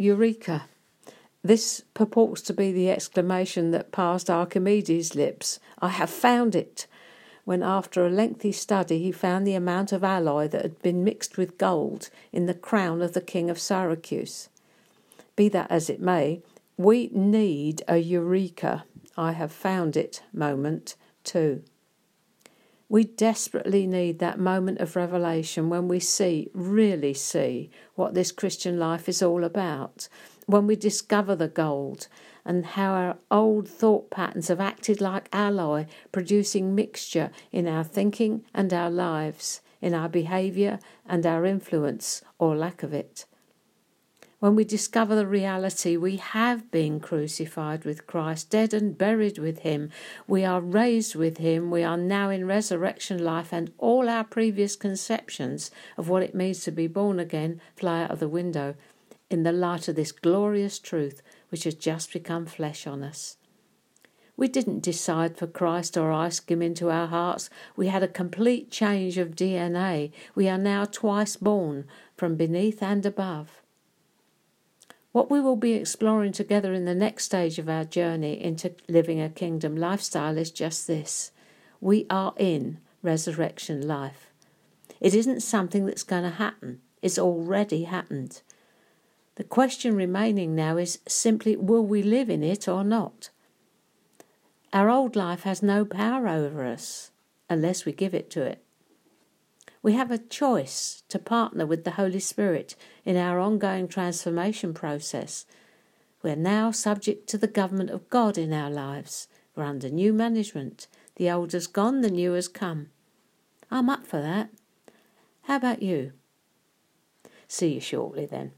Eureka. This purports to be the exclamation that passed Archimedes' lips I have found it! When, after a lengthy study, he found the amount of alloy that had been mixed with gold in the crown of the king of Syracuse. Be that as it may, we need a eureka, I have found it moment too. We desperately need that moment of revelation when we see, really see, what this Christian life is all about, when we discover the gold and how our old thought patterns have acted like alloy, producing mixture in our thinking and our lives, in our behaviour and our influence or lack of it when we discover the reality we have been crucified with Christ, dead and buried with Him, we are raised with Him, we are now in resurrection life, and all our previous conceptions of what it means to be born again fly out of the window in the light of this glorious truth which has just become flesh on us. We didn't decide for Christ or ask Him into our hearts. We had a complete change of DNA. We are now twice born from beneath and above. What we will be exploring together in the next stage of our journey into living a kingdom lifestyle is just this we are in resurrection life. It isn't something that's going to happen, it's already happened. The question remaining now is simply will we live in it or not? Our old life has no power over us unless we give it to it. We have a choice to partner with the Holy Spirit in our ongoing transformation process. We're now subject to the government of God in our lives. We're under new management. The old has gone, the new has come. I'm up for that. How about you? See you shortly then.